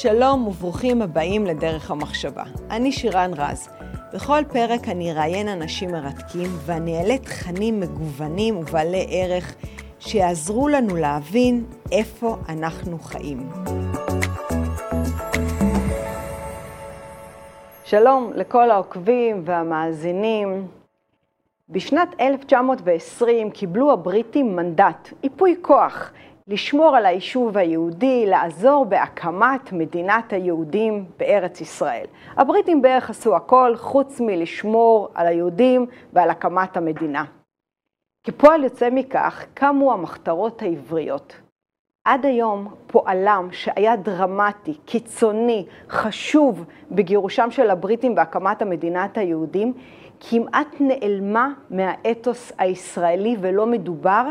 שלום וברוכים הבאים לדרך המחשבה. אני שירן רז. בכל פרק אני אראיין אנשים מרתקים ואני אעלה תכנים מגוונים ובעלי ערך שיעזרו לנו להבין איפה אנחנו חיים. שלום לכל העוקבים והמאזינים. בשנת 1920 קיבלו הבריטים מנדט, איפוי כוח, לשמור על היישוב היהודי, לעזור בהקמת מדינת היהודים בארץ ישראל. הבריטים בערך עשו הכל חוץ מלשמור על היהודים ועל הקמת המדינה. כפועל יוצא מכך קמו המחתרות העבריות. עד היום פועלם שהיה דרמטי, קיצוני, חשוב בגירושם של הבריטים והקמת המדינת היהודים, כמעט נעלמה מהאתוס הישראלי ולא מדובר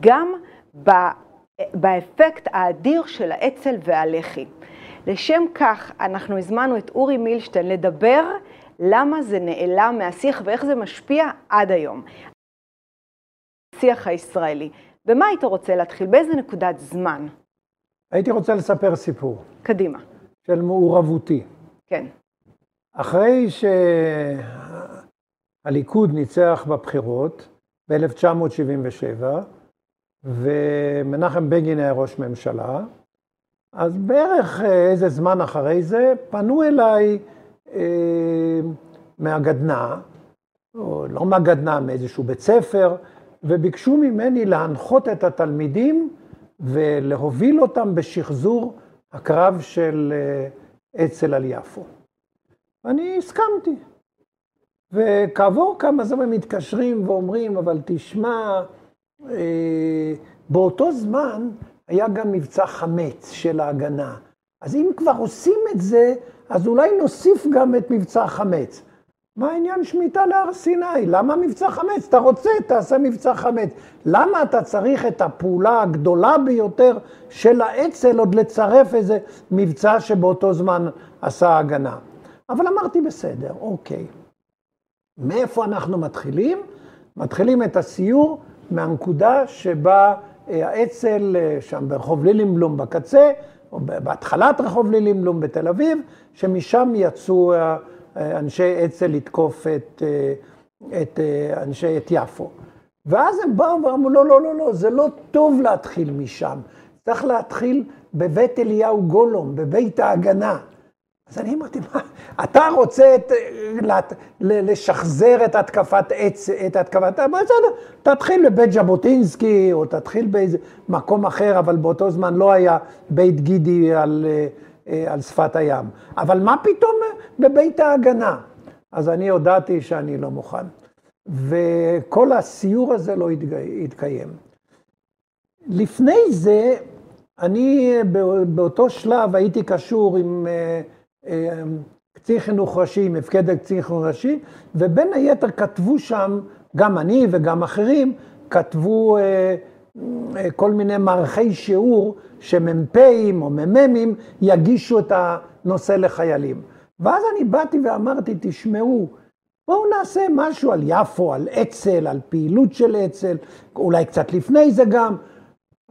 גם באפקט האדיר של האצ"ל והלח"י. לשם כך אנחנו הזמנו את אורי מילשטיין לדבר למה זה נעלם מהשיח ואיך זה משפיע עד היום. השיח הישראלי. במה היית רוצה להתחיל? באיזה נקודת זמן? הייתי רוצה לספר סיפור. קדימה. של מעורבותי. כן. אחרי שהליכוד ניצח בבחירות ב-1977, ומנחם בגין היה ראש ממשלה, אז בערך אה, איזה זמן אחרי זה פנו אליי אה, מהגדנ"ע, או לא מהגדנ"ע, מאיזשהו בית ספר, וביקשו ממני להנחות את התלמידים ולהוביל אותם בשחזור הקרב של אה, אצ"ל על יפו. אני הסכמתי. וכעבור כמה זמן מתקשרים ואומרים, אבל תשמע, באותו זמן היה גם מבצע חמץ של ההגנה. אז אם כבר עושים את זה, אז אולי נוסיף גם את מבצע חמץ. מה העניין שמיטה להר סיני? למה מבצע חמץ? אתה רוצה, תעשה מבצע חמץ. למה אתה צריך את הפעולה הגדולה ביותר של האצ"ל עוד לצרף איזה מבצע שבאותו זמן עשה הגנה? אבל אמרתי, בסדר, אוקיי. מאיפה אנחנו מתחילים? מתחילים את הסיור מהנקודה שבה אה, האצ"ל, אה, שם ברחוב לילינבלום בקצה, או בהתחלת רחוב לילינבלום בתל אביב, שמשם יצאו אה, אנשי אצ"ל לתקוף את, את, אנשי, את יפו. ואז הם באו ואמרו, לא, לא, לא, לא, זה לא טוב להתחיל משם. צריך להתחיל בבית אליהו גולום, בבית ההגנה. אז אני אמרתי, מה, אתה רוצה את, לשחזר את התקפת עץ, את התקפת, בסדר, תתחיל בבית ז'בוטינסקי, או תתחיל באיזה מקום אחר, אבל באותו זמן לא היה בית גידי על, אה, על שפת הים. אבל מה פתאום בבית ההגנה? אז אני הודעתי שאני לא מוכן. וכל הסיור הזה לא התקיים. לפני זה, אני באותו שלב הייתי קשור עם... אה, קצין חינוך ראשי, מפקד הקצין חינוך ראשי, ובין היתר כתבו שם, גם אני וגם אחרים, כתבו אה, אה, כל מיני מערכי שיעור שמ"פים או מ"מים יגישו את הנושא לחיילים. ואז אני באתי ואמרתי, תשמעו, בואו נעשה משהו על יפו, על אצ"ל, על פעילות של אצ"ל, אולי קצת לפני זה גם.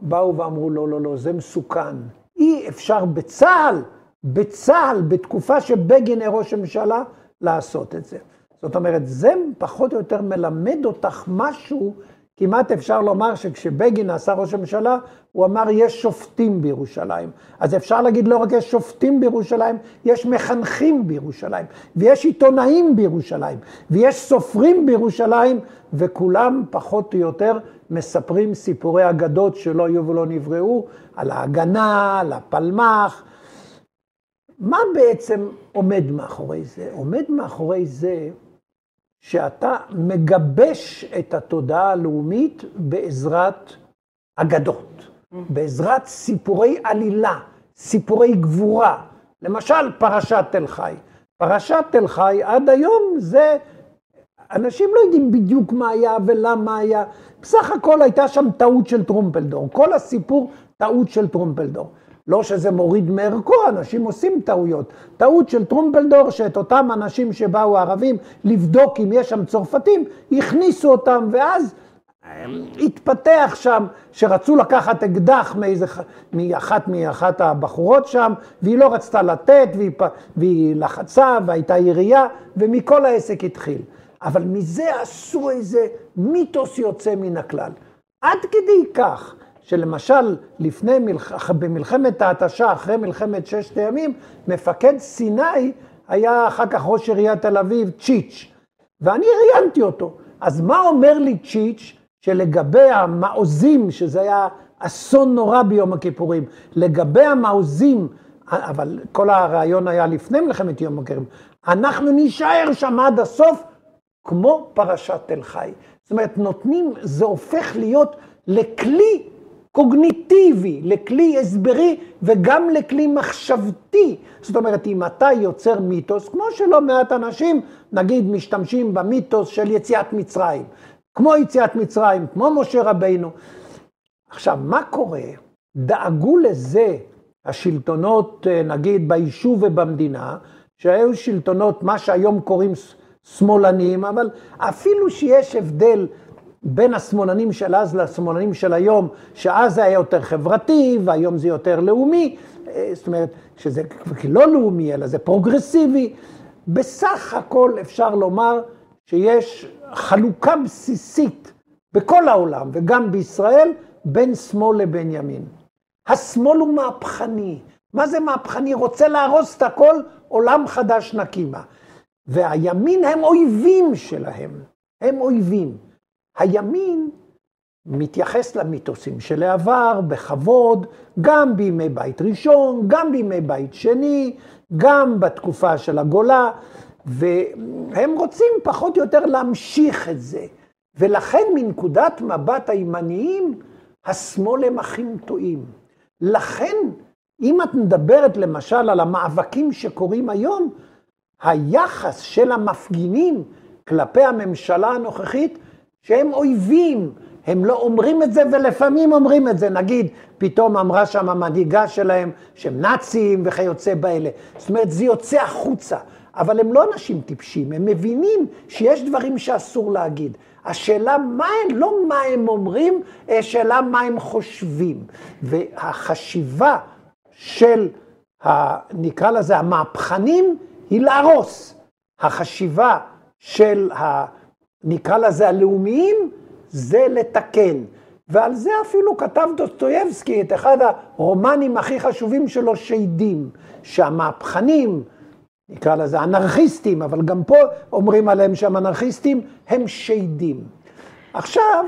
באו ואמרו, לא, לא, לא, זה מסוכן. אי אפשר בצה"ל בצה"ל, בתקופה שבגין היה ראש הממשלה, לעשות את זה. זאת אומרת, זה פחות או יותר מלמד אותך משהו, כמעט אפשר לומר שכשבגין נעשה ראש הממשלה, הוא אמר, יש שופטים בירושלים. אז אפשר להגיד, לא רק יש שופטים בירושלים, יש מחנכים בירושלים, ויש עיתונאים בירושלים, ויש סופרים בירושלים, וכולם פחות או יותר מספרים סיפורי אגדות שלא היו ולא נבראו, על ההגנה, על הפלמ"ח, מה בעצם עומד מאחורי זה? עומד מאחורי זה שאתה מגבש את התודעה הלאומית בעזרת אגדות, mm. בעזרת סיפורי עלילה, סיפורי גבורה. למשל, פרשת תל חי. פרשת תל חי עד היום זה, אנשים לא יודעים בדיוק מה היה ולמה היה. בסך הכל הייתה שם טעות של טרומפלדור. כל הסיפור טעות של טרומפלדור. לא שזה מוריד מערכו, אנשים עושים טעויות. טעות של טרומפלדור, שאת אותם אנשים שבאו ערבים לבדוק אם יש שם צרפתים, הכניסו אותם, ואז התפתח שם, שרצו לקחת אקדח מאיזה, מאחת מאחת הבחורות שם, והיא לא רצתה לתת, והיא, והיא לחצה, והייתה ירייה, ומכל העסק התחיל. אבל מזה עשו איזה מיתוס יוצא מן הכלל. עד כדי כך, שלמשל, לפני, מלח... במלחמת ההתשה, אחרי מלחמת ששת הימים, מפקד סיני היה אחר כך ראש עיריית תל אביב, צ'יץ', ואני ראיינתי אותו. אז מה אומר לי צ'יץ'? שלגבי המעוזים, שזה היה אסון נורא ביום הכיפורים, לגבי המעוזים, אבל כל הרעיון היה לפני מלחמת יום הכיפורים, אנחנו נישאר שם עד הסוף, כמו פרשת תל חי. זאת אומרת, נותנים, זה הופך להיות לכלי קוגניטיבי, לכלי הסברי וגם לכלי מחשבתי. זאת אומרת, אם אתה יוצר מיתוס, כמו שלא מעט אנשים, נגיד, משתמשים במיתוס של יציאת מצרים. כמו יציאת מצרים, כמו משה רבינו. עכשיו, מה קורה? דאגו לזה השלטונות, אה, נגיד, ביישוב ובמדינה, שהיו שלטונות, מה שהיום קוראים שמאלנים, אבל אפילו שיש הבדל בין השמאלנים של אז לשמאלנים של היום, שאז זה היה יותר חברתי והיום זה יותר לאומי, אה, זאת אומרת, שזה לא לאומי, אלא זה פרוגרסיבי. בסך הכל אפשר לומר שיש חלוקה בסיסית בכל העולם וגם בישראל בין שמאל לבין ימין. השמאל הוא מהפכני. מה זה מהפכני? רוצה להרוס את הכל, עולם חדש נקימה. והימין הם אויבים שלהם, הם אויבים. הימין מתייחס למיתוסים של העבר בכבוד, גם בימי בית ראשון, גם בימי בית שני, גם בתקופה של הגולה. והם רוצים פחות או יותר להמשיך את זה. ולכן מנקודת מבט הימניים, השמאל הם אחים טועים. לכן, אם את מדברת למשל על המאבקים שקורים היום, היחס של המפגינים כלפי הממשלה הנוכחית, שהם אויבים, הם לא אומרים את זה ולפעמים אומרים את זה. נגיד, פתאום אמרה שם המנהיגה שלהם שהם נאצים וכיוצא באלה. זאת אומרת, זה יוצא החוצה. אבל הם לא אנשים טיפשים, הם מבינים שיש דברים שאסור להגיד. השאלה מה הם, לא מה הם אומרים, השאלה מה הם חושבים. והחשיבה של, ה, נקרא לזה, המהפכנים, היא להרוס. החשיבה של, ה, נקרא לזה, הלאומיים, זה לתקן. ועל זה אפילו כתב דוסטויבסקי את אחד הרומנים הכי חשובים שלו, שדים, שהמהפכנים, נקרא לזה אנרכיסטים, אבל גם פה אומרים עליהם שהם אנרכיסטים, הם שדים. עכשיו,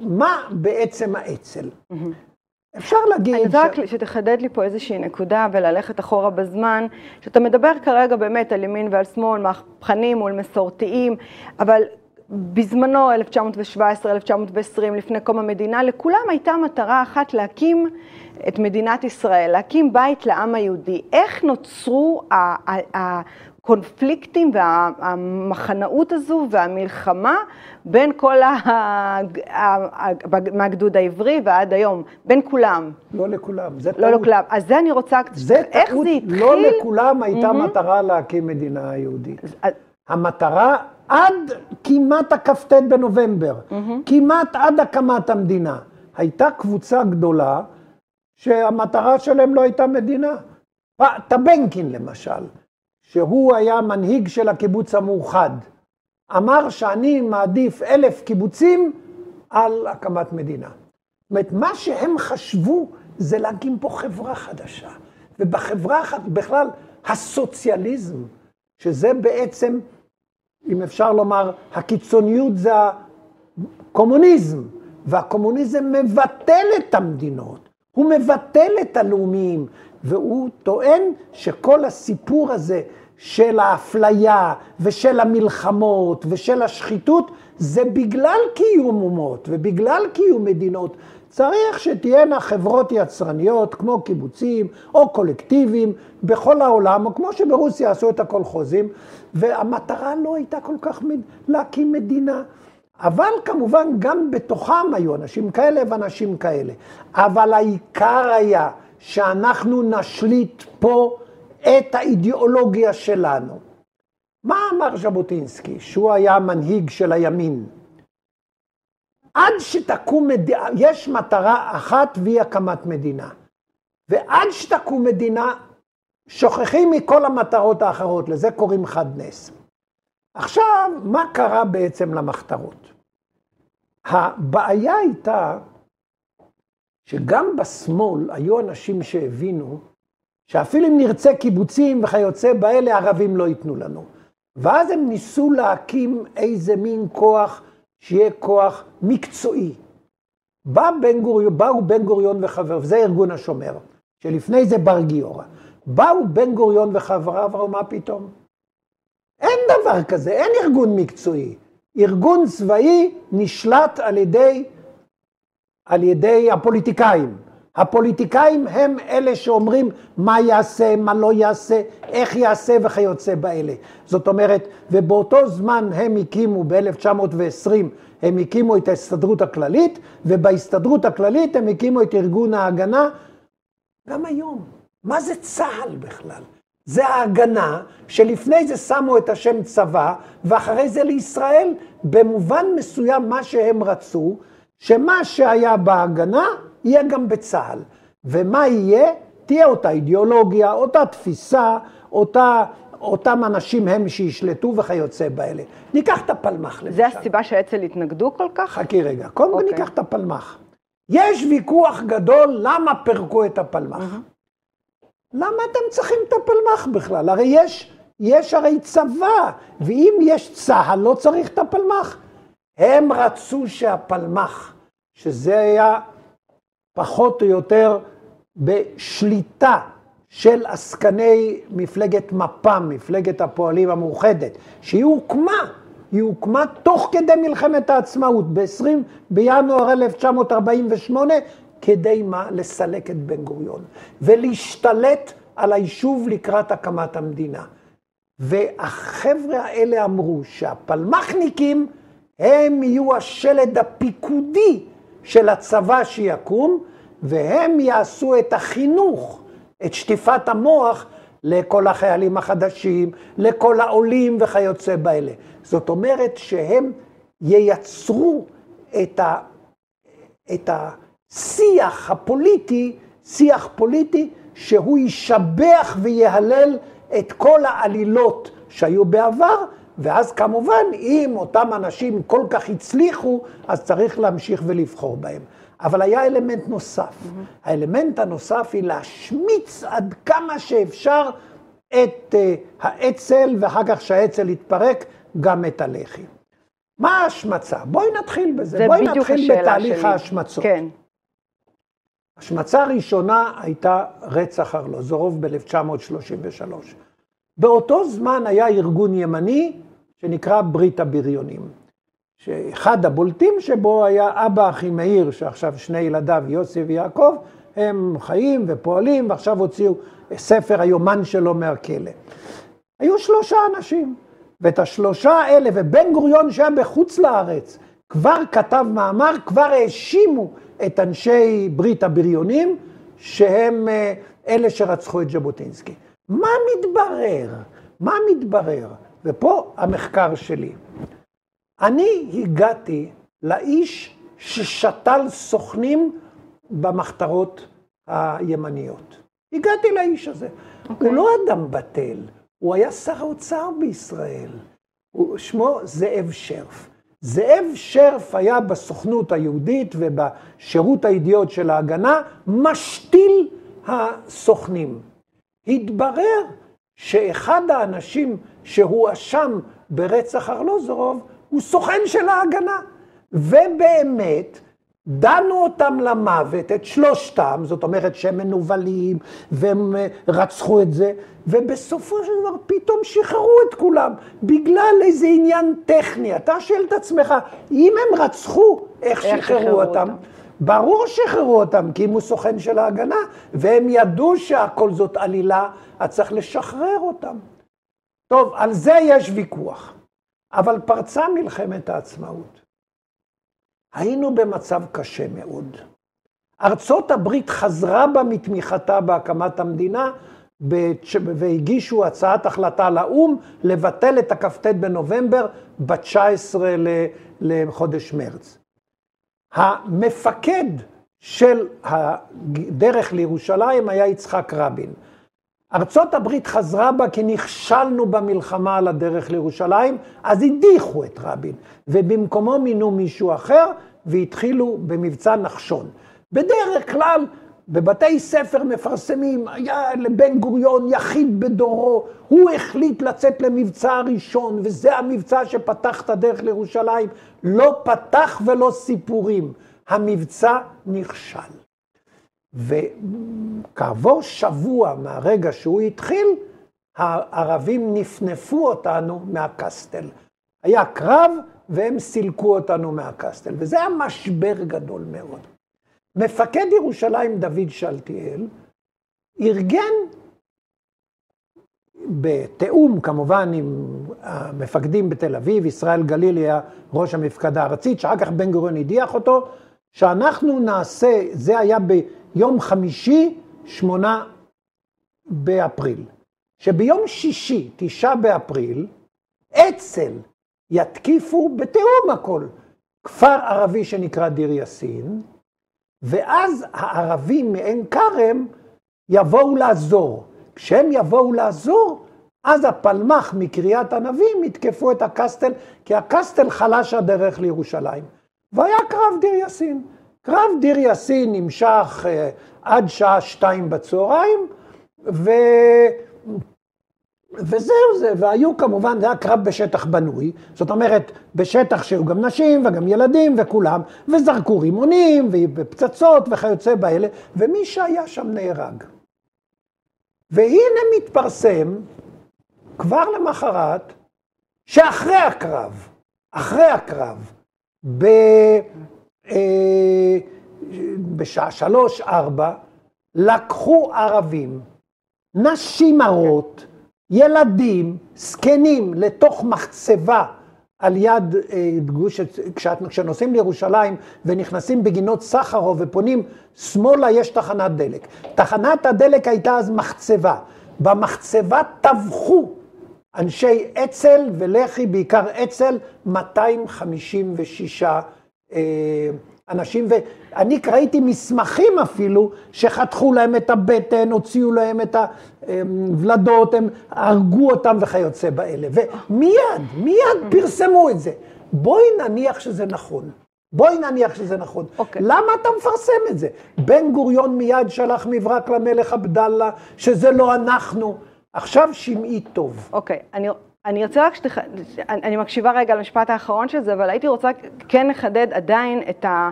מה בעצם האצ"ל? אפשר להגיד... אני רק שתחדד לי פה איזושהי נקודה וללכת אחורה בזמן, שאתה מדבר כרגע באמת על ימין ועל שמאל, מהפכנים מול מסורתיים, אבל בזמנו, 1917, 1920, לפני קום המדינה, לכולם הייתה מטרה אחת להקים את מדינת ישראל, להקים בית לעם היהודי. איך נוצרו הקונפליקטים והמחנאות הזו והמלחמה בין כל ה... מהגדוד העברי ועד היום, בין כולם. לא לכולם, זה לא טעות. לא לכולם. אז זה אני רוצה... זה איך טעות, זה התחיל? לא לכולם הייתה mm-hmm. מטרה להקים מדינה יהודית. המטרה עד כמעט הכ"ט בנובמבר, mm-hmm. כמעט עד הקמת המדינה, הייתה קבוצה גדולה שהמטרה שלהם לא הייתה מדינה. טבנקין למשל, שהוא היה מנהיג של הקיבוץ המאוחד, אמר שאני מעדיף אלף קיבוצים על הקמת מדינה. זאת אומרת, מה שהם חשבו זה להקים פה חברה חדשה. ובחברה, בכלל, הסוציאליזם, שזה בעצם, אם אפשר לומר, הקיצוניות זה הקומוניזם, והקומוניזם מבטל את המדינות. הוא מבטל את הלאומיים, והוא טוען שכל הסיפור הזה של האפליה ושל המלחמות ושל השחיתות, זה בגלל קיום אומות ובגלל קיום מדינות. צריך שתהיינה חברות יצרניות כמו קיבוצים או קולקטיבים בכל העולם, או כמו שברוסיה עשו את הקולחוזים, והמטרה לא הייתה כל כך להקים מדינה. אבל כמובן גם בתוכם היו אנשים כאלה ואנשים כאלה. אבל העיקר היה שאנחנו נשליט פה את האידיאולוגיה שלנו. מה אמר ז'בוטינסקי, שהוא היה מנהיג של הימין? עד שתקום מדינה, יש מטרה אחת והיא הקמת מדינה. ועד שתקום מדינה, שוכחים מכל המטרות האחרות, לזה קוראים חד נס. עכשיו, מה קרה בעצם למחתרות? הבעיה הייתה שגם בשמאל היו אנשים שהבינו שאפילו אם נרצה קיבוצים וכיוצא באלה, ערבים לא ייתנו לנו. ואז הם ניסו להקים איזה מין כוח שיהיה כוח מקצועי. בא בן גוריון, באו בן גוריון וחבריו, וזה ארגון השומר, שלפני זה בר גיורא. באו בן גוריון וחבריו, אמרו, מה פתאום? אין דבר כזה, אין ארגון מקצועי. ארגון צבאי נשלט על ידי, על ידי הפוליטיקאים. הפוליטיקאים הם אלה שאומרים מה יעשה, מה לא יעשה, איך יעשה וכיוצא באלה. זאת אומרת, ובאותו זמן הם הקימו, ב-1920, הם הקימו את ההסתדרות הכללית, ובהסתדרות הכללית הם הקימו את ארגון ההגנה. גם היום, מה זה צה"ל בכלל? זה ההגנה שלפני זה שמו את השם צבא, ואחרי זה לישראל, במובן מסוים מה שהם רצו, שמה שהיה בהגנה יהיה גם בצה"ל. ומה יהיה? תהיה אותה אידיאולוגיה, אותה תפיסה, אותה, אותם אנשים הם שישלטו וכיוצא באלה. ניקח את הפלמ"ח למשל. זה הסיבה שאצ"ל התנגדו כל כך? חכי רגע, קודם כל okay. אוקיי. ניקח את הפלמ"ח. יש ויכוח גדול למה פירקו את הפלמ"ח. Mm-hmm. למה אתם צריכים את הפלמ"ח בכלל? הרי יש, יש הרי צבא, ואם יש צה"ל לא צריך את הפלמ"ח. הם רצו שהפלמ"ח, שזה היה פחות או יותר בשליטה של עסקני מפלגת מפ"ם, מפלגת הפועלים המאוחדת, שהיא הוקמה, היא הוקמה תוך כדי מלחמת העצמאות, ב-20 בינואר 1948, כדי מה? לסלק את בן גוריון, ולהשתלט על היישוב לקראת הקמת המדינה. והחבר'ה האלה אמרו שהפלמ"חניקים הם יהיו השלד הפיקודי של הצבא שיקום, והם יעשו את החינוך, את שטיפת המוח לכל החיילים החדשים, לכל העולים וכיוצא באלה. זאת אומרת שהם ייצרו את, ה, את השיח הפוליטי, שיח פוליטי שהוא ישבח ויהלל את כל העלילות שהיו בעבר, ואז כמובן, אם אותם אנשים כל כך הצליחו, אז צריך להמשיך ולבחור בהם. אבל היה אלמנט נוסף. Mm-hmm. האלמנט הנוסף היא להשמיץ עד כמה שאפשר את uh, האצ"ל, ואחר כך שהאצ"ל יתפרק, גם את הלח"י. מה ההשמצה? בואי נתחיל בזה. בואי נתחיל בתהליך שלי. ההשמצות. כן. השמצה הראשונה הייתה רצח ארלוזורוב ב-1933. באותו זמן היה ארגון ימני שנקרא ברית הבריונים. שאחד הבולטים שבו היה אבא אחימאיר, שעכשיו שני ילדיו, יוסי ויעקב, הם חיים ופועלים, ועכשיו הוציאו ספר היומן שלו מהכלא. היו שלושה אנשים, ואת השלושה האלה, ובן גוריון שהיה בחוץ לארץ, כבר כתב מאמר, כבר האשימו את אנשי ברית הבריונים, שהם אה, אלה שרצחו את ז'בוטינסקי. מה מתברר? מה מתברר? ופה המחקר שלי. אני הגעתי לאיש ששתל סוכנים במחתרות הימניות. הגעתי לאיש הזה. Okay. הוא אוקיי. לא אדם בטל, הוא היה שר האוצר בישראל. הוא, שמו זאב שרף. זאב שרף היה בסוכנות היהודית ובשירות הידיעות של ההגנה משתיל הסוכנים. התברר שאחד האנשים שהואשם ברצח ארלוזורוב הוא סוכן של ההגנה. ובאמת, דנו אותם למוות, את שלושתם, זאת אומרת שהם מנוולים, והם אה, רצחו את זה, ובסופו של דבר פתאום שחררו את כולם, בגלל איזה עניין טכני. אתה שואל את עצמך, אם הם רצחו, איך, איך שחררו אותם? אותם? ברור שחררו אותם, כי אם הוא סוכן של ההגנה, והם ידעו שהכל זאת עלילה, אז צריך לשחרר אותם. טוב, על זה יש ויכוח. אבל פרצה מלחמת העצמאות. היינו במצב קשה מאוד. ארצות הברית חזרה בה מתמיכתה בהקמת המדינה, והגישו הצעת החלטה לאו"ם לבטל את הכ"ט בנובמבר ב-19 לחודש מרץ. המפקד של הדרך לירושלים היה יצחק רבין. ארצות הברית חזרה בה כי נכשלנו במלחמה על הדרך לירושלים, אז הדיחו את רבין, ובמקומו מינו מישהו אחר, והתחילו במבצע נחשון. בדרך כלל, בבתי ספר מפרסמים, היה לבן גוריון יחיד בדורו, הוא החליט לצאת למבצע הראשון, וזה המבצע שפתח את הדרך לירושלים. לא פתח ולא סיפורים, המבצע נכשל. וכעבור שבוע מהרגע שהוא התחיל, הערבים נפנפו אותנו מהקסטל. היה קרב והם סילקו אותנו מהקסטל, וזה היה משבר גדול מאוד. מפקד ירושלים דוד שלטיאל ארגן בתיאום כמובן עם המפקדים בתל אביב, ישראל גלילי היה ראש המפקדה הארצית, שאחר כך בן גוריון הדיח אותו, שאנחנו נעשה, זה היה ביום חמישי, שמונה באפריל. שביום שישי, תשעה באפריל, אצ"ל יתקיפו בתיאום הכל כפר ערבי שנקרא דיר יאסין, ואז הערבים מעין כרם יבואו לעזור. כשהם יבואו לעזור, אז הפלמ"ח מקריית ענבים יתקפו את הקסטל, כי הקסטל חלש הדרך לירושלים. והיה קרב דיר יאסין. קרב דיר יאסין נמשך uh, עד שעה שתיים בצהריים, ו... וזהו זה, והיו כמובן, זה היה קרב בשטח בנוי, זאת אומרת, בשטח שהיו גם נשים וגם ילדים וכולם, וזרקו רימונים ופצצות וכיוצא באלה, ומי שהיה שם נהרג. והנה מתפרסם, כבר למחרת, שאחרי הקרב, אחרי הקרב, ב, אה, בשעה שלוש, ארבע, לקחו ערבים, נשים הרות, ילדים, זקנים, לתוך מחצבה על יד אה, גוש, כשנוסעים לירושלים ונכנסים בגינות סחרו ופונים שמאלה יש תחנת דלק. תחנת הדלק הייתה אז מחצבה. במחצבה טבחו אנשי אצ"ל ולח"י, בעיקר אצ"ל, 256 אה, אנשים, ואני ראיתי מסמכים אפילו, שחתכו להם את הבטן, הוציאו להם את הוולדות, הם הרגו אותם וכיוצא באלה. ומיד, מיד פרסמו את זה. בואי נניח שזה נכון. בואי נניח שזה נכון. Okay. אוקיי. למה אתה מפרסם את זה? בן גוריון מיד שלח מברק למלך עבדאללה, שזה לא אנחנו. עכשיו שמעי טוב. אוקיי. אני... אני רוצה רק שתח... אני מקשיבה רגע למשפט האחרון של זה, אבל הייתי רוצה כן לחדד עדיין את ה...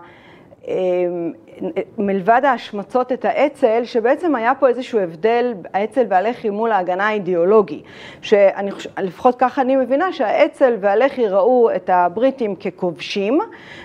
אמ, מלבד ההשמצות את האצ"ל, שבעצם היה פה איזשהו הבדל, האצ"ל והלח"י מול ההגנה האידיאולוגי, שאני חושבת, לפחות ככה אני מבינה, שהאצ"ל והלח"י ראו את הבריטים ככובשים,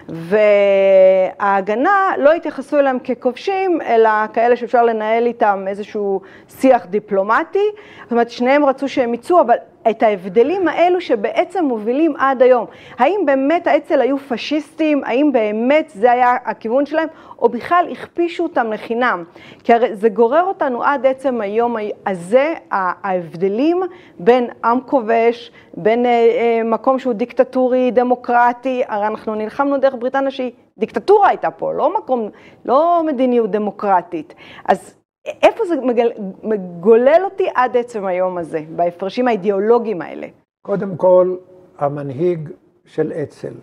וההגנה לא התייחסו אליהם ככובשים, אלא כאלה שאפשר לנהל איתם איזשהו שיח דיפלומטי, זאת אומרת, שניהם רצו שהם יצאו, אבל את ההבדלים האלו שבעצם מובילים עד היום. האם באמת האצ"ל היו פשיסטים? האם באמת זה היה הכיוון שלהם? או בכלל הכפישו אותם לחינם? כי הרי זה גורר אותנו עד עצם היום הזה, ההבדלים בין עם כובש, בין אה, אה, מקום שהוא דיקטטורי, דמוקרטי, הרי אנחנו נלחמנו דרך בריטניה שהיא דיקטטורה הייתה פה, לא מקום, לא מדיניות דמוקרטית. אז איפה זה מגל, מגולל אותי עד עצם היום הזה, בהפרשים האידיאולוגיים האלה? קודם כל, המנהיג של אצ"ל,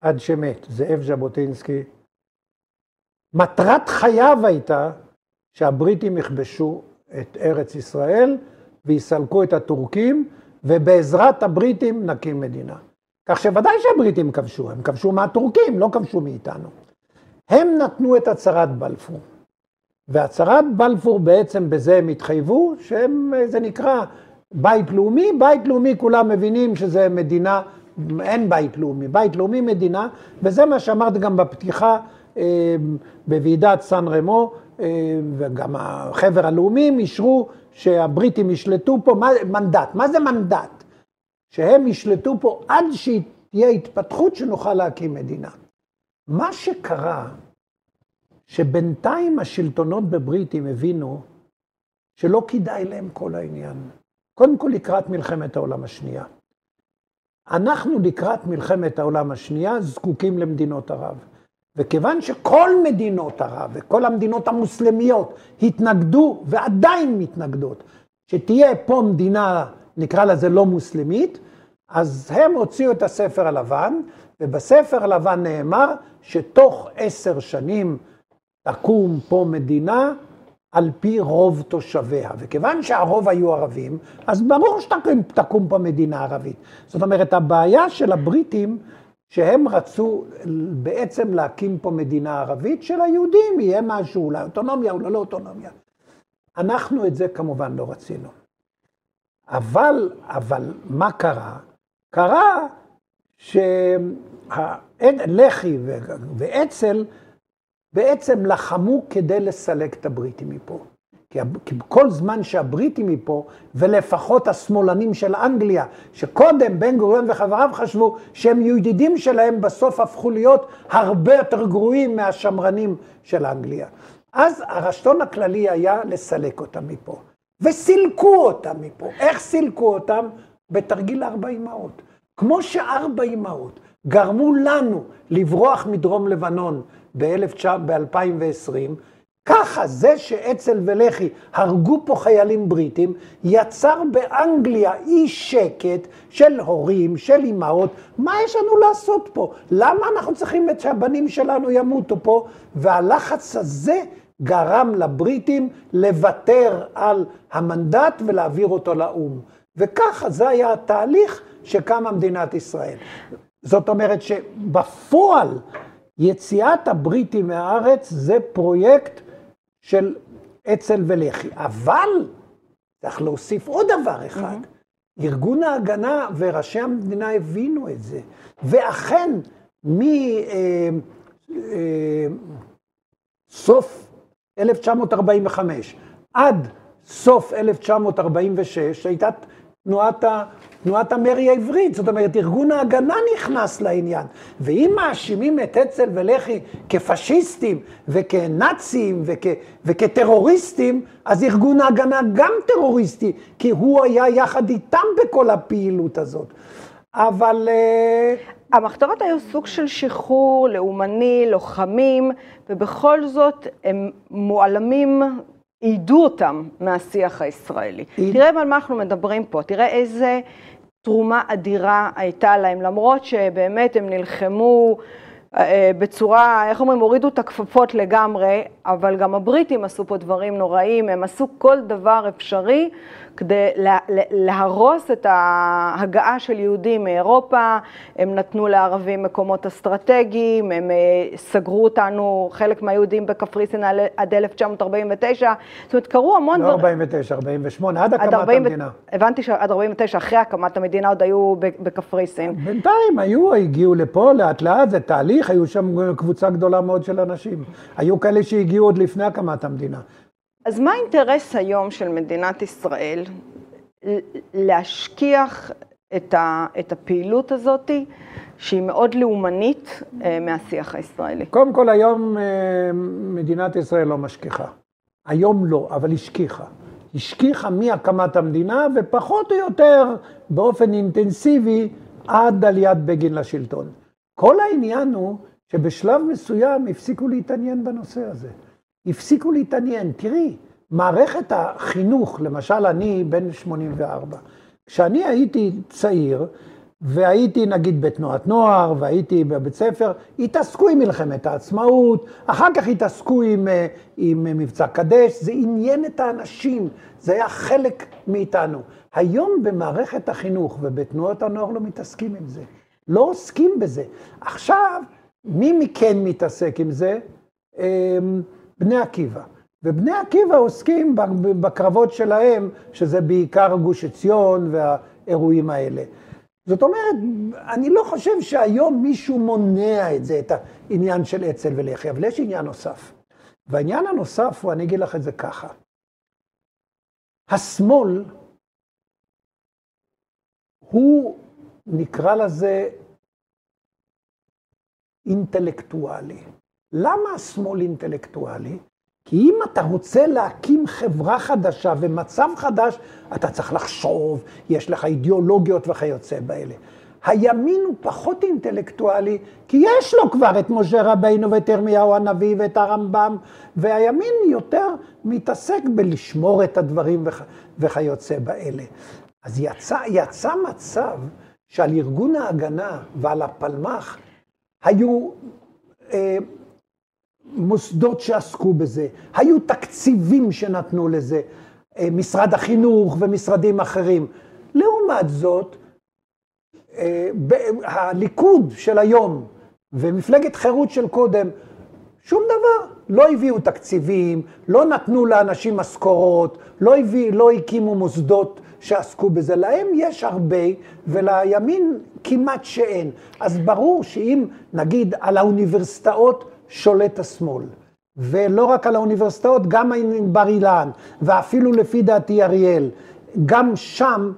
עד שמת, זאב ז'בוטינסקי, מטרת חייו הייתה שהבריטים יכבשו את ארץ ישראל ויסלקו את הטורקים, ובעזרת הבריטים נקים מדינה. כך שוודאי שהבריטים כבשו, הם כבשו מהטורקים, לא כבשו מאיתנו. הם נתנו את הצהרת בלפור. והצהרת בלפור בעצם בזה הם התחייבו, שהם, זה נקרא בית לאומי, בית לאומי כולם מבינים שזה מדינה, אין בית לאומי, בית לאומי מדינה, וזה מה שאמרת גם בפתיחה אה, בוועידת סן רמו, אה, וגם החבר הלאומים אישרו שהבריטים ישלטו פה, מה, מנדט, מה זה מנדט? שהם ישלטו פה עד שתהיה התפתחות שנוכל להקים מדינה. מה שקרה שבינתיים השלטונות בבריטים הבינו שלא כדאי להם כל העניין. קודם כל לקראת מלחמת העולם השנייה. אנחנו לקראת מלחמת העולם השנייה זקוקים למדינות ערב. וכיוון שכל מדינות ערב וכל המדינות המוסלמיות התנגדו ועדיין מתנגדות, שתהיה פה מדינה, נקרא לזה לא מוסלמית, אז הם הוציאו את הספר הלבן, ובספר הלבן נאמר שתוך עשר שנים תקום פה מדינה על פי רוב תושביה. וכיוון שהרוב היו ערבים, אז ברור שתקום פה מדינה ערבית. זאת אומרת, הבעיה של הבריטים, שהם רצו בעצם להקים פה מדינה ערבית, שליהודים יהיה משהו, אולי אוטונומיה, אולי לא אוטונומיה. אנחנו את זה כמובן לא רצינו. אבל, אבל מה קרה? קרה שהלח"י ואצ"ל בעצם לחמו כדי לסלק את הבריטים מפה. כי כל זמן שהבריטים מפה, ולפחות השמאלנים של אנגליה, שקודם בן גוריון וחבריו חשבו שהם ידידים שלהם, בסוף הפכו להיות הרבה יותר גרועים מהשמרנים של אנגליה. אז הרשתון הכללי היה לסלק אותם מפה. וסילקו אותם מפה. איך סילקו אותם? בתרגיל ארבע אמהות. כמו שארבע אמהות גרמו לנו לברוח מדרום לבנון ב-2020, ככה זה שאצ"ל ולח"י הרגו פה חיילים בריטים, יצר באנגליה אי שקט של הורים, של אימהות, מה יש לנו לעשות פה? למה אנחנו צריכים שהבנים שלנו ימותו פה? והלחץ הזה גרם לבריטים לוותר על המנדט ולהעביר אותו לאו"ם. וככה זה היה התהליך שקמה מדינת ישראל. זאת אומרת שבפועל יציאת הבריטים מהארץ זה פרויקט של אצ"ל ולח"י. אבל צריך להוסיף עוד דבר אחד. Mm-hmm. ארגון ההגנה וראשי המדינה הבינו את זה. ואכן, מסוף אה, אה, 1945 עד סוף 1946 הייתה תנועת ה... תנועת המרי העברית, זאת אומרת, ארגון ההגנה נכנס לעניין. ואם מאשימים את אצ"ל ולח"י כפשיסטים וכנאצים וכ, וכטרוריסטים, אז ארגון ההגנה גם טרוריסטי, כי הוא היה יחד איתם בכל הפעילות הזאת. אבל... אה, המחתרות היו סוג של שחרור לאומני, לוחמים, ובכל זאת הם מועלמים עידו אותם מהשיח הישראלי. עיד... תראה על מה אנחנו מדברים פה, תראה איזה תרומה אדירה הייתה להם, למרות שבאמת הם נלחמו בצורה, איך אומרים, הורידו את הכפפות לגמרי, אבל גם הבריטים עשו פה דברים נוראים, הם עשו כל דבר אפשרי כדי להרוס את ההגעה של יהודים מאירופה, הם נתנו לערבים מקומות אסטרטגיים, הם אה, סגרו אותנו, חלק מהיהודים בקפריסין עד 1949, זאת אומרת, קרו המון דברים. לא 49, 48, עד הקמת 40, המדינה. הבנתי שעד 49, אחרי הקמת המדינה עוד היו בקפריסין. בינתיים היו, הגיעו לפה לאט לאט, זה תהליך, היו שם קבוצה גדולה מאוד של אנשים. היו כאלה שהגיעו עוד לפני הקמת המדינה. אז מה האינטרס היום של מדינת ישראל להשכיח את, ה, את הפעילות הזאת, שהיא מאוד לאומנית, אה, מהשיח הישראלי? קודם כל, היום אה, מדינת ישראל לא משכיחה. היום לא, אבל השכיחה. השכיחה מהקמת המדינה, ופחות או יותר באופן אינטנסיבי עד עליית בגין לשלטון. כל העניין הוא שבשלב מסוים הפסיקו להתעניין בנושא הזה. הפסיקו להתעניין. תראי, מערכת החינוך, למשל אני בן 84, כשאני הייתי צעיר, והייתי נגיד בתנועת נוער, והייתי בבית ספר, התעסקו עם מלחמת העצמאות, אחר כך התעסקו עם, אה, עם מבצע קדש, זה עניין את האנשים, זה היה חלק מאיתנו. היום במערכת החינוך ובתנועות הנוער לא מתעסקים עם זה, לא עוסקים בזה. עכשיו, מי מכן מתעסק עם זה? אמ, בני עקיבא. ובני עקיבא עוסקים בקרבות שלהם, שזה בעיקר גוש עציון והאירועים האלה. זאת אומרת, אני לא חושב שהיום מישהו מונע את זה, את העניין של אצ"ל ולח"י, אבל יש עניין נוסף. והעניין הנוסף הוא, אני אגיד לך את זה ככה, השמאל הוא, נקרא לזה, אינטלקטואלי. למה השמאל אינטלקטואלי? כי אם אתה רוצה להקים חברה חדשה ומצב חדש, אתה צריך לחשוב, יש לך אידיאולוגיות וכיוצא באלה. הימין הוא פחות אינטלקטואלי, כי יש לו כבר את משה רבינו ואת ירמיהו הנביא ואת הרמב"ם, והימין יותר מתעסק בלשמור את הדברים וכ... וכיוצא באלה. אז יצא, יצא מצב שעל ארגון ההגנה ועל הפלמ"ח היו אה, מוסדות שעסקו בזה, היו תקציבים שנתנו לזה, אה, משרד החינוך ומשרדים אחרים. לעומת זאת, אה, הליכוד של היום ומפלגת חירות של קודם, שום דבר. לא הביאו תקציבים, לא נתנו לאנשים משכורות, לא, לא הקימו מוסדות שעסקו בזה. להם יש הרבה, ולימין כמעט שאין. אז ברור שאם, נגיד, על האוניברסיטאות שולט השמאל, ולא רק על האוניברסיטאות, גם בר אילן, ואפילו לפי דעתי אריאל, גם שם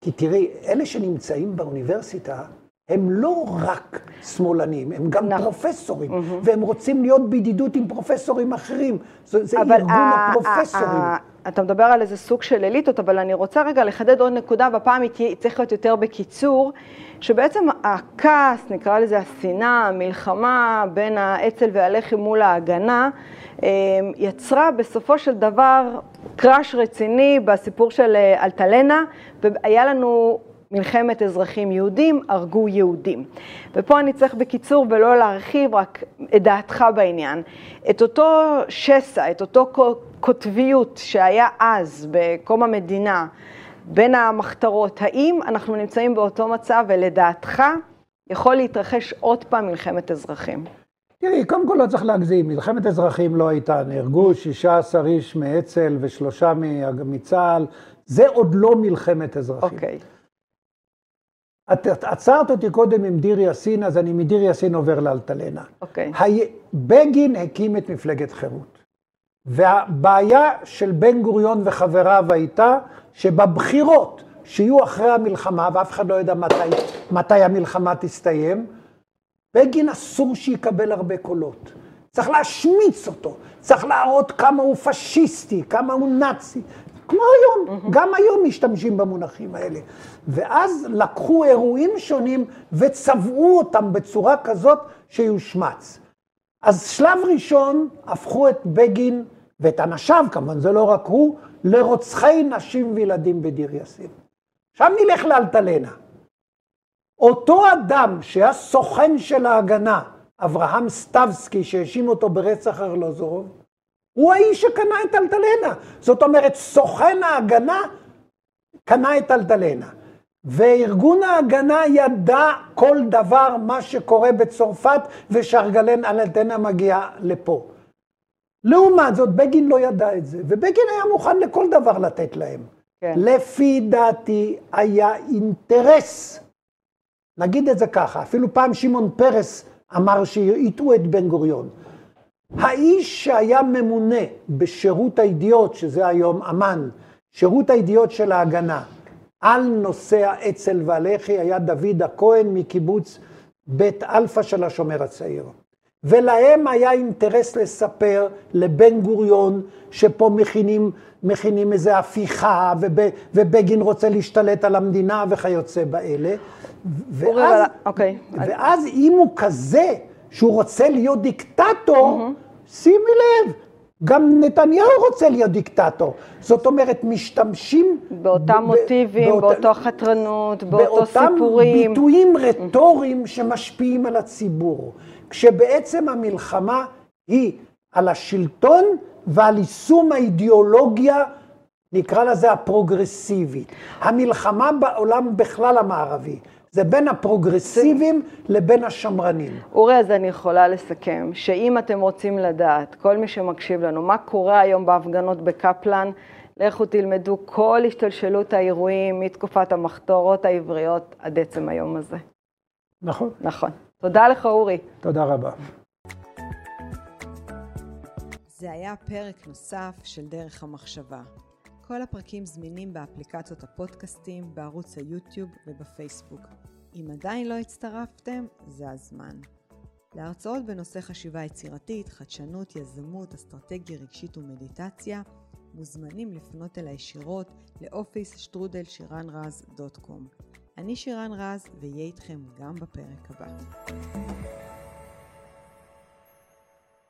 כי תראי, אלה שנמצאים באוניברסיטה, הם לא רק שמאלנים, הם גם נכון. פרופסורים, mm-hmm. והם רוצים להיות בידידות עם פרופסורים אחרים. זה, זה ארגון הפרופסורים. אתה מדבר על איזה סוג של אליטות, אבל אני רוצה רגע לחדד עוד נקודה, והפעם היא צריך להיות יותר בקיצור, שבעצם הכעס, נקרא לזה השנאה, המלחמה בין האצ"ל והלח"י מול ההגנה, אמ, יצרה בסופו של דבר קראש רציני בסיפור של אה, אלטלנה, והיה לנו מלחמת אזרחים יהודים, הרגו יהודים. ופה אני צריך בקיצור ולא להרחיב, רק את דעתך בעניין. את אותו שסע, את אותו קוטביות שהיה אז, בקום המדינה, בין המחתרות, האם אנחנו נמצאים באותו מצב ולדעתך יכול להתרחש עוד פעם מלחמת אזרחים? תראי, קודם כל לא צריך להגזים, מלחמת אזרחים לא הייתה, נהרגו 16 איש מאצ"ל ושלושה מצה"ל, זה עוד לא מלחמת אזרחים. אוקיי. Okay. את עצרת אותי קודם עם דיר יאסין, אז אני מדיר יאסין עובר לאלטלנה. אוקיי. Okay. בגין הקים את מפלגת חירות. והבעיה של בן גוריון וחבריו הייתה שבבחירות שיהיו אחרי המלחמה, ואף אחד לא יודע מתי, מתי המלחמה תסתיים, בגין אסור שיקבל הרבה קולות. צריך להשמיץ אותו, צריך להראות כמה הוא פשיסטי, כמה הוא נאצי. כמו היום, mm-hmm. גם היום משתמשים במונחים האלה. ואז לקחו אירועים שונים וצבעו אותם בצורה כזאת שיושמץ. אז שלב ראשון הפכו את בגין ואת אנשיו, כמובן זה לא רק הוא, לרוצחי נשים וילדים בדיר יאסין. עכשיו נלך לאלטלנה. אותו אדם שהיה סוכן של ההגנה, אברהם סטבסקי, שהאשים אותו ברצח ארלוזורוב, הוא האיש שקנה את אלטלנה. זאת אומרת, סוכן ההגנה קנה את אלטלנה. וארגון ההגנה ידע כל דבר מה שקורה בצרפת, ושארגלן אלטלנה מגיע לפה. לעומת זאת, בגין לא ידע את זה, ובגין היה מוכן לכל דבר לתת להם. כן. לפי דעתי היה אינטרס, נגיד את זה ככה, אפילו פעם שמעון פרס אמר שהטעו את בן גוריון. האיש שהיה ממונה בשירות הידיעות, שזה היום אמ"ן, שירות הידיעות של ההגנה, על נושא האצ"ל והלח"י היה דוד הכהן מקיבוץ בית אלפא של השומר הצעיר. ולהם היה אינטרס לספר לבן גוריון שפה מכינים, מכינים איזו הפיכה וב, ובגין רוצה להשתלט על המדינה וכיוצא באלה. ואז, אוקיי. ואז אם הוא כזה שהוא רוצה להיות דיקטטור, mm-hmm. שימי לב, גם נתניהו רוצה להיות דיקטטור. זאת אומרת, משתמשים... באותם מוטיבים, באות... באותו חתרנות, באותו סיפורים. באותם ביטויים רטוריים שמשפיעים על הציבור. כשבעצם המלחמה היא על השלטון ועל יישום האידיאולוגיה, נקרא לזה הפרוגרסיבית. המלחמה בעולם בכלל המערבי. זה בין הפרוגרסיביים לבין השמרנים. אורי, אז אני יכולה לסכם, שאם אתם רוצים לדעת, כל מי שמקשיב לנו, מה קורה היום בהפגנות בקפלן, לכו תלמדו כל השתלשלות האירועים מתקופת המחתורות העבריות עד עצם היום הזה. נכון. נכון. תודה לך, אורי. תודה רבה. זה היה פרק נוסף של דרך המחשבה. כל הפרקים זמינים באפליקציות הפודקאסטים, בערוץ היוטיוב ובפייסבוק. אם עדיין לא הצטרפתם, זה הזמן. להרצאות בנושא חשיבה יצירתית, חדשנות, יזמות, אסטרטגיה רגשית ומדיטציה, מוזמנים לפנות אל הישירות לאופיס שטרודל שירן רז דוט קום. אני שירן רז, ואהיה איתכם גם בפרק הבא.